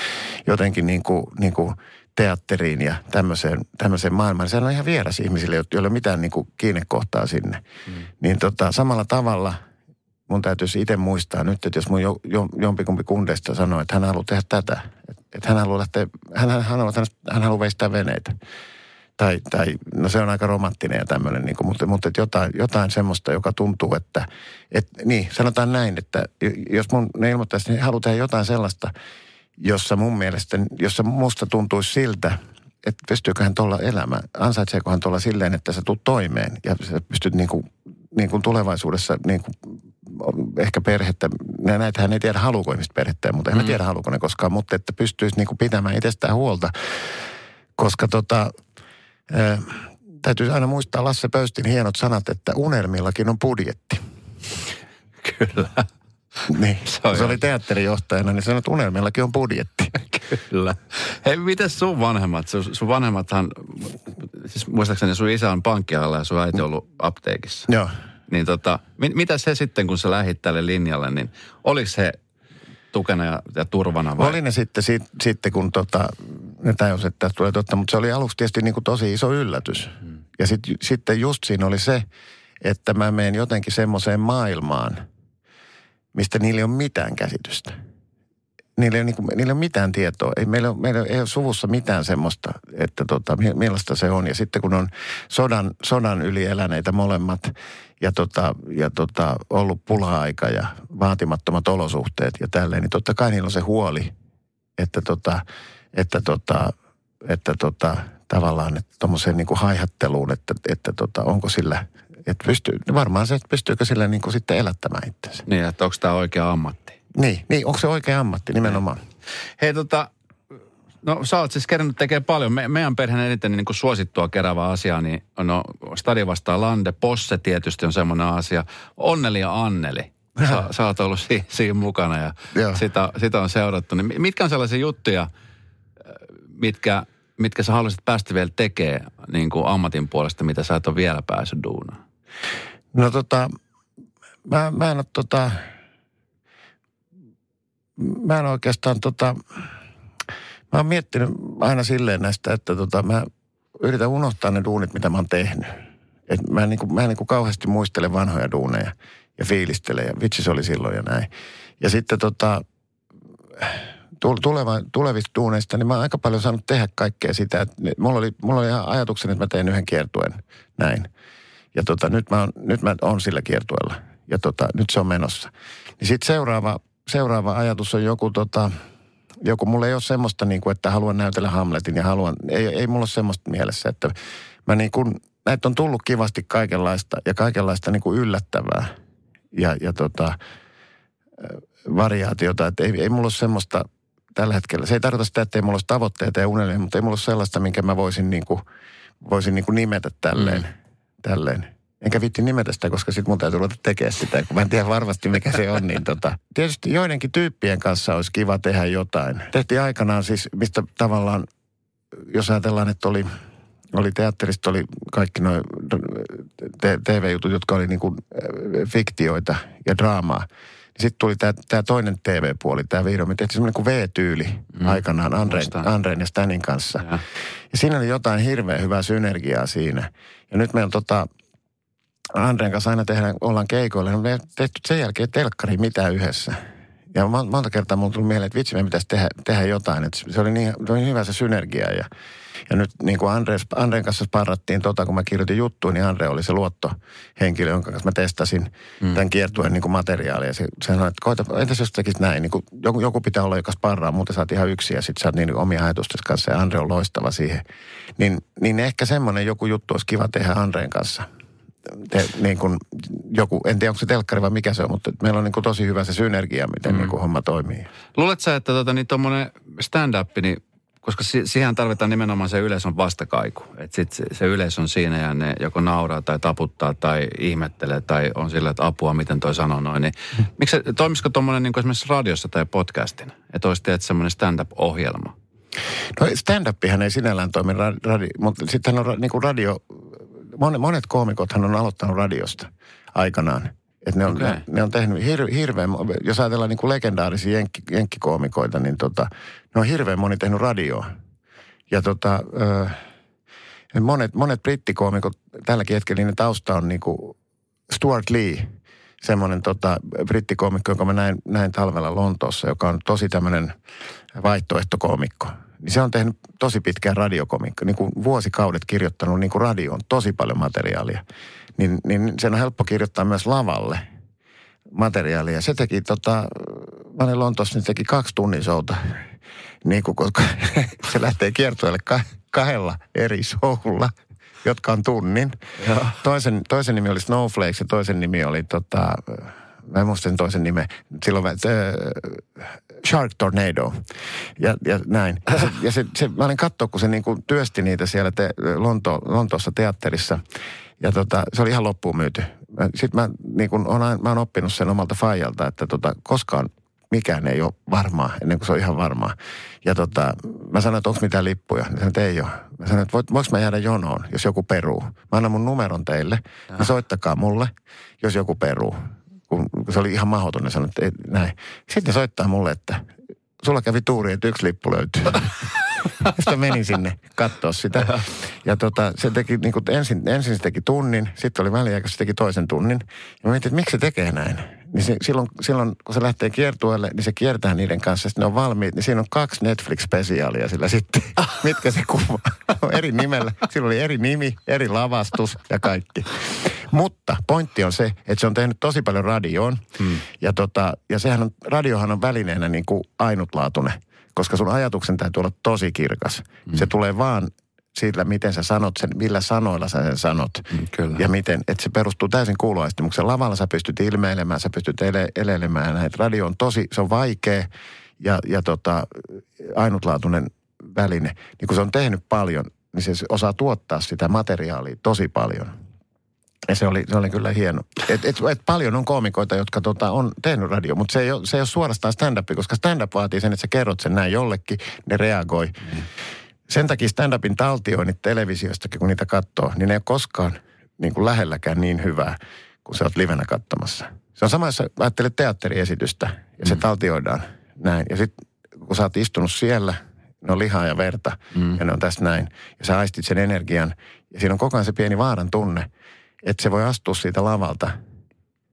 jotenkin niin kuin, niin kuin – teatteriin ja tämmöiseen, tämmöiseen maailmaan. Se on ihan vieras ihmisille, joilla ei ole mitään niin kuin kiinnekohtaa sinne. Mm. Niin tota, samalla tavalla mun täytyisi itse muistaa nyt, että jos mun jo, jo, jompikumpi kundeista sanoo, että hän haluaa tehdä tätä, että, hän haluaa lähteä, hän, hän, hän, hän, hän haluaa veistää veneitä. Tai, tai, no se on aika romanttinen ja tämmöinen, niin kuin, mutta, mutta että jotain, jotain semmoista, joka tuntuu, että, että niin, sanotaan näin, että jos mun, ne ilmoittaisi, niin haluaa tehdä jotain sellaista, jossa mun mielestä, jossa musta tuntuisi siltä, että pystyykö hän tuolla elämään, ansaitseeko hän tuolla silleen, että sä tulet toimeen ja sä pystyt niin kuin, niin kuin tulevaisuudessa niin kuin ehkä perhettä, näitähän ei tiedä haluuko ihmiset perhettä, mutta en mm. tiedä haluuko ne koskaan, mutta että pystyisi niin kuin pitämään itsestään huolta, koska tota, ää, täytyy aina muistaa Lasse Pöystin hienot sanat, että unelmillakin on budjetti. Kyllä. Niin, se, on se oli teatterijohtajana, niin sanoi, että unelmillakin on budjetti. Kyllä. Hei, miten sun vanhemmat? Sun, sun vanhemmathan, siis muistaakseni sun isä on pankkialalla ja sun äiti on ollut apteekissa. Joo. Niin tota, mit, mitä se sitten, kun sä lähit tälle linjalle, niin oliko se tukena ja, ja turvana vai? Oli ne sitten, sit, sitten kun tota, ne tajus, että tulee totta, mutta se oli aluksi tietysti niin kuin tosi iso yllätys. Hmm. Ja sit, sitten just siinä oli se, että mä menen jotenkin semmoiseen maailmaan – mistä niillä ei ole mitään käsitystä. Niillä ei niin kuin, niillä ei ole mitään tietoa. Ei, meillä, meillä ei ole suvussa mitään semmoista, että tota, millaista se on. Ja sitten kun on sodan, sodan yli eläneitä molemmat ja, tota, ja tota, ollut pula-aika ja vaatimattomat olosuhteet ja tälleen, niin totta kai niillä on se huoli, että, tota, että, tota, että tota, tavallaan tuommoiseen niin kuin haihatteluun, että, että tota, onko sillä – että pystyy, varmaan se, että pystyykö sillä niin kuin sitten elättämään itsensä. Niin, että onko tämä oikea ammatti. Niin, niin, onko se oikea ammatti nimenomaan. Niin. Hei tota, no sä oot siis kerännyt tekee paljon. Me, meidän perheen eniten niin kuin suosittua kerävää asiaa, niin no Stadi vastaa Lande, Posse tietysti on semmoinen asia. Onneli ja Anneli. Sä, sä oot ollut si, siinä mukana ja sitä, sitä on seurattu. Niin mitkä on sellaisia juttuja, mitkä, mitkä sä haluaisit päästä vielä tekemään niin kuin ammatin puolesta, mitä sä et ole vielä päässyt duunaan? No tota, mä, mä en ole tota, mä en oikeastaan tota, mä oon miettinyt aina silleen näistä, että tota, mä yritän unohtaa ne duunit, mitä mä oon tehnyt. Et mä en, niinku, mä en niinku kauheasti muistele vanhoja duuneja ja fiilistele ja vitsi se oli silloin ja näin. Ja sitten tota, tuleva, tulevista duuneista, niin mä oon aika paljon saanut tehdä kaikkea sitä. Mulla, oli, mulla oli ihan ajatuksen, että mä teen yhden kiertuen näin. Ja tota, nyt, mä oon, nyt mä oon sillä kiertueella. Ja tota, nyt se on menossa. Niin sitten seuraava, seuraava ajatus on joku tota, joku, mulla ei ole semmoista niin kuin, että haluan näytellä Hamletin ja haluan, ei, ei mulla ole semmoista mielessä, että mä niin kuin, näitä on tullut kivasti kaikenlaista ja kaikenlaista niin kuin yllättävää ja, ja tota, variaatiota, että ei, ei mulla ole semmoista tällä hetkellä. Se ei tarkoita sitä, että ei mulla olisi tavoitteita ja unelmia, mutta ei mulla ole sellaista, minkä mä voisin niin kuin, voisin niin kuin nimetä tälleen. Mm tälleen. Enkä vitti nimetä sitä, koska sitten mun täytyy ruveta tekemään sitä, kun mä en tiedä varmasti mikä se on. Niin tota. Tietysti joidenkin tyyppien kanssa olisi kiva tehdä jotain. Tehtiin aikanaan siis, mistä tavallaan, jos ajatellaan, että oli, oli teatterista, oli kaikki nuo TV-jutut, jotka oli niin kuin fiktioita ja draamaa. Sitten tuli tämä toinen TV-puoli, tämä vihdoin. Me tehtiin semmoinen kuin V-tyyli mm. aikanaan Andreen, Andreen ja Stanin kanssa. Ja. ja siinä oli jotain hirveän hyvää synergiaa siinä. Ja nyt meillä tota, Andreen kanssa aina tehdään, ollaan keikoilla. Me ei tehty sen jälkeen telkkari mitään yhdessä. Ja monta kertaa mulla tuli mieleen, että vitsi, me pitäisi tehdä, tehdä jotain. Että se oli niin, se oli hyvä se synergia. Ja, ja nyt niin kuin Andres, Andreen kanssa sparrattiin tota, kun mä kirjoitin juttuun, niin Andre oli se luottohenkilö, jonka kanssa mä testasin mm. tämän kiertueen niin kuin materiaalia. Ja se, se sanoi, että koita, entäs jos tekisit näin, niin kuin joku, joku pitää olla, joka sparraa, muuten saat ihan yksi ja sitten sä oot niin omia ajatusten kanssa ja Andre on loistava siihen. Niin, niin ehkä semmoinen joku juttu olisi kiva tehdä Andreen kanssa te, niin kuin joku, en tiedä onko se telkkari vai mikä se on, mutta meillä on niin kuin tosi hyvä se synergia, miten mm. niin kuin homma toimii. Luuletko sä, että tota, niin tuommoinen stand-up, niin koska si- siihen tarvitaan nimenomaan se yleisön vastakaiku. Että sit se, se yleisö on siinä ja ne joko nauraa tai taputtaa tai ihmettelee tai on sillä, että apua, miten toi sanoo noin. Niin, mm. miksi, toimisiko tuommoinen niin esimerkiksi radiossa tai podcastin? Että olisi teet semmoinen stand-up-ohjelma? No stand-upihan ei sinällään toimi radio, mutta sitten on niin kuin radio, monet, monet koomikothan on aloittanut radiosta aikanaan. Et ne, on, okay. ne, ne on tehnyt hir, hirveän, jos ajatellaan niin kuin legendaarisia jenkki, jenkkikoomikoita, niin tota, ne on hirveän moni tehnyt radioa. Ja tota, monet, monet brittikoomikot tälläkin hetkellä, niin tausta on niin kuin Stuart Lee, semmoinen tota, brittikoomikko, jonka mä näin, näin talvella Lontoossa, joka on tosi tämmöinen vaihtoehtokoomikko. Niin se on tehnyt tosi pitkään radiokomikko, niin kuin vuosikaudet kirjoittanut niin kuin radioon tosi paljon materiaalia niin, niin sen on helppo kirjoittaa myös lavalle materiaalia. Se teki tota, mä olin niin teki kaksi tunnin souta. Niin kuin, koska se lähtee kiertueelle ka- kahdella eri showlla, jotka on tunnin. Toisen, toisen nimi oli Snowflakes ja toisen nimi oli tota, mä en muista sen toisen nimen, silloin äh, Shark Tornado ja, ja näin. Ja, se, ja se, se, mä olin katsoa, kun se niin kuin työsti niitä siellä te, Lonto, Lontoossa teatterissa ja tota, se oli ihan loppuun myyty. Sitten mä, niin kuin on, mä oon oppinut sen omalta faijalta, että tota, koskaan mikään ei ole varmaa ennen kuin se on ihan varmaa. Ja tota, mä sanoin, että onko mitään lippuja. Mä sanoin, että ei ole. Mä sanoin, että voinko mä jäädä jonoon, jos joku peruu. Mä annan mun numeron teille, niin soittakaa mulle, jos joku peruu kun se oli ihan mahdoton, ne sanoi, että ei, näin. Sitten ne soittaa mulle, että sulla kävi tuuri, että yksi lippu löytyy. Sitten menin sinne katsoa sitä. Ja tota, se teki, niin kuin ensin, ensin se teki tunnin, sitten oli väliaika, se teki toisen tunnin. Ja mä mietin, että miksi se tekee näin. Niin se, silloin, silloin, kun se lähtee kiertueelle, niin se kiertää niiden kanssa, sitten ne on valmiit. Niin siinä on kaksi Netflix-spesiaalia sillä sitten, mitkä se kuvaa. eri nimellä. Sillä oli eri nimi, eri lavastus ja kaikki. Mutta pointti on se, että se on tehnyt tosi paljon radioon. Hmm. Ja, tota, ja sehän on, radiohan on välineenä niin kuin ainutlaatuinen koska sun ajatuksen täytyy olla tosi kirkas. Mm. Se tulee vaan sillä, miten sä sanot sen, millä sanoilla sä sen sanot. Mm, kyllä. Ja miten, että se perustuu täysin kuuloaistimuksen. Lavalla sä pystyt ilmeilemään, sä pystyt ele, elelemään näin. Radio on tosi, se on vaikea ja, ja tota, ainutlaatuinen väline. Niin kun se on tehnyt paljon, niin se osaa tuottaa sitä materiaalia tosi paljon. Ja se oli, se oli kyllä hieno. Et, et, et paljon on koomikoita, jotka tota, on tehnyt radio, mutta se ei, ole, se ei ole suorastaan stand-up, koska stand-up vaatii sen, että sä kerrot sen näin jollekin, ne reagoi. Mm. Sen takia stand-upin taltioinnit televisiostakin, kun niitä katsoo, niin ne ei ole koskaan niin kuin lähelläkään niin hyvää, kun sä oot livenä katsomassa. Se on sama, jos ajattelet teatteriesitystä ja se mm. taltioidaan näin. Ja sitten kun sä oot istunut siellä, ne on lihaa ja verta mm. ja ne on tässä näin. Ja sä aistit sen energian ja siinä on koko ajan se pieni vaaran tunne – että se voi astua siitä lavalta.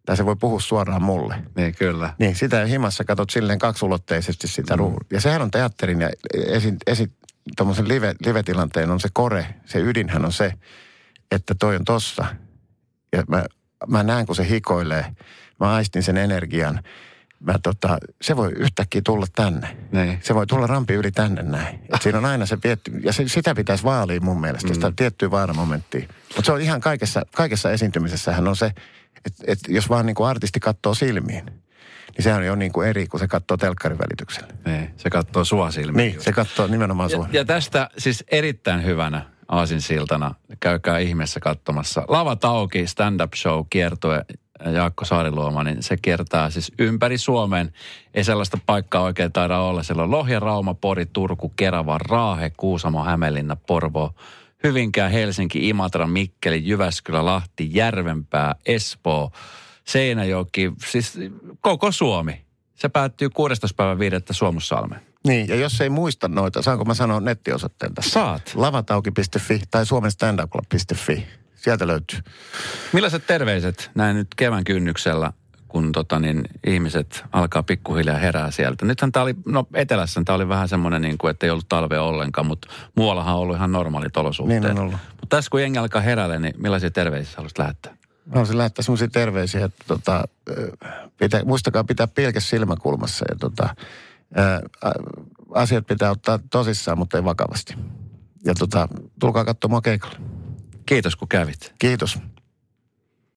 Tai se voi puhua suoraan mulle. Niin, kyllä. Niin, sitä himassa katsot silleen kaksulotteisesti sitä mm. Ja sehän on teatterin ja esi, esi, live, live-tilanteen on se kore, se ydinhän on se, että toi on tossa. Ja mä, mä näen, kun se hikoilee. Mä aistin sen energian mä tota, se voi yhtäkkiä tulla tänne. Niin. Se voi tulla rampi yli tänne näin. Et siinä on aina se tietty, ja se, sitä pitäisi vaalia mun mielestä, mm. sitä tiettyä vaaramomenttia. Mutta se on ihan kaikessa, kaikessa esiintymisessähän on se, että et jos vaan niin kuin artisti katsoo silmiin, niin sehän on jo niin kuin eri, kun se katsoo telkkarin välityksellä. Niin, se katsoo sua silmiin. Niin, se katsoo nimenomaan sua. Ja, ja tästä siis erittäin hyvänä aasinsiltana, käykää ihmeessä katsomassa. Lavat auki, stand-up show, kiertue Jaakko Saariluoma, niin se kiertää siis ympäri Suomen. Ei sellaista paikkaa oikein taida olla. Siellä on Lohja, Rauma, Pori, Turku, Kerava, Raahe, Kuusamo, Hämeenlinna, Porvo, Hyvinkää, Helsinki, Imatra, Mikkeli, Jyväskylä, Lahti, Järvenpää, Espoo, Seinäjoki, siis koko Suomi. Se päättyy 16. päivän 5. Suomussalmeen. Niin, ja jos ei muista noita, saanko mä sanoa nettiosoitteelta? Saat. Lavatauki.fi tai suomenstandupclub.fi sieltä löytyy. Millaiset terveiset näin nyt kevään kynnyksellä, kun tota, niin, ihmiset alkaa pikkuhiljaa herää sieltä? Nythän tämä oli, no etelässä tämä oli vähän semmoinen, niin kuin, että ei ollut talvea ollenkaan, mutta muuallahan on ollut ihan normaalit olosuhteet. Niin on ollut. Mutta tässä kun jengi alkaa heräillä, niin millaisia terveisiä haluaisit lähettää? Mä haluaisin lähettää semmoisia terveisiä, että tota, pitä, muistakaa pitää pilkes silmäkulmassa ja tota, ää, asiat pitää ottaa tosissaan, mutta ei vakavasti. Ja tota, tulkaa katsomaan keikalle. Kiitos kun kävit. Kiitos.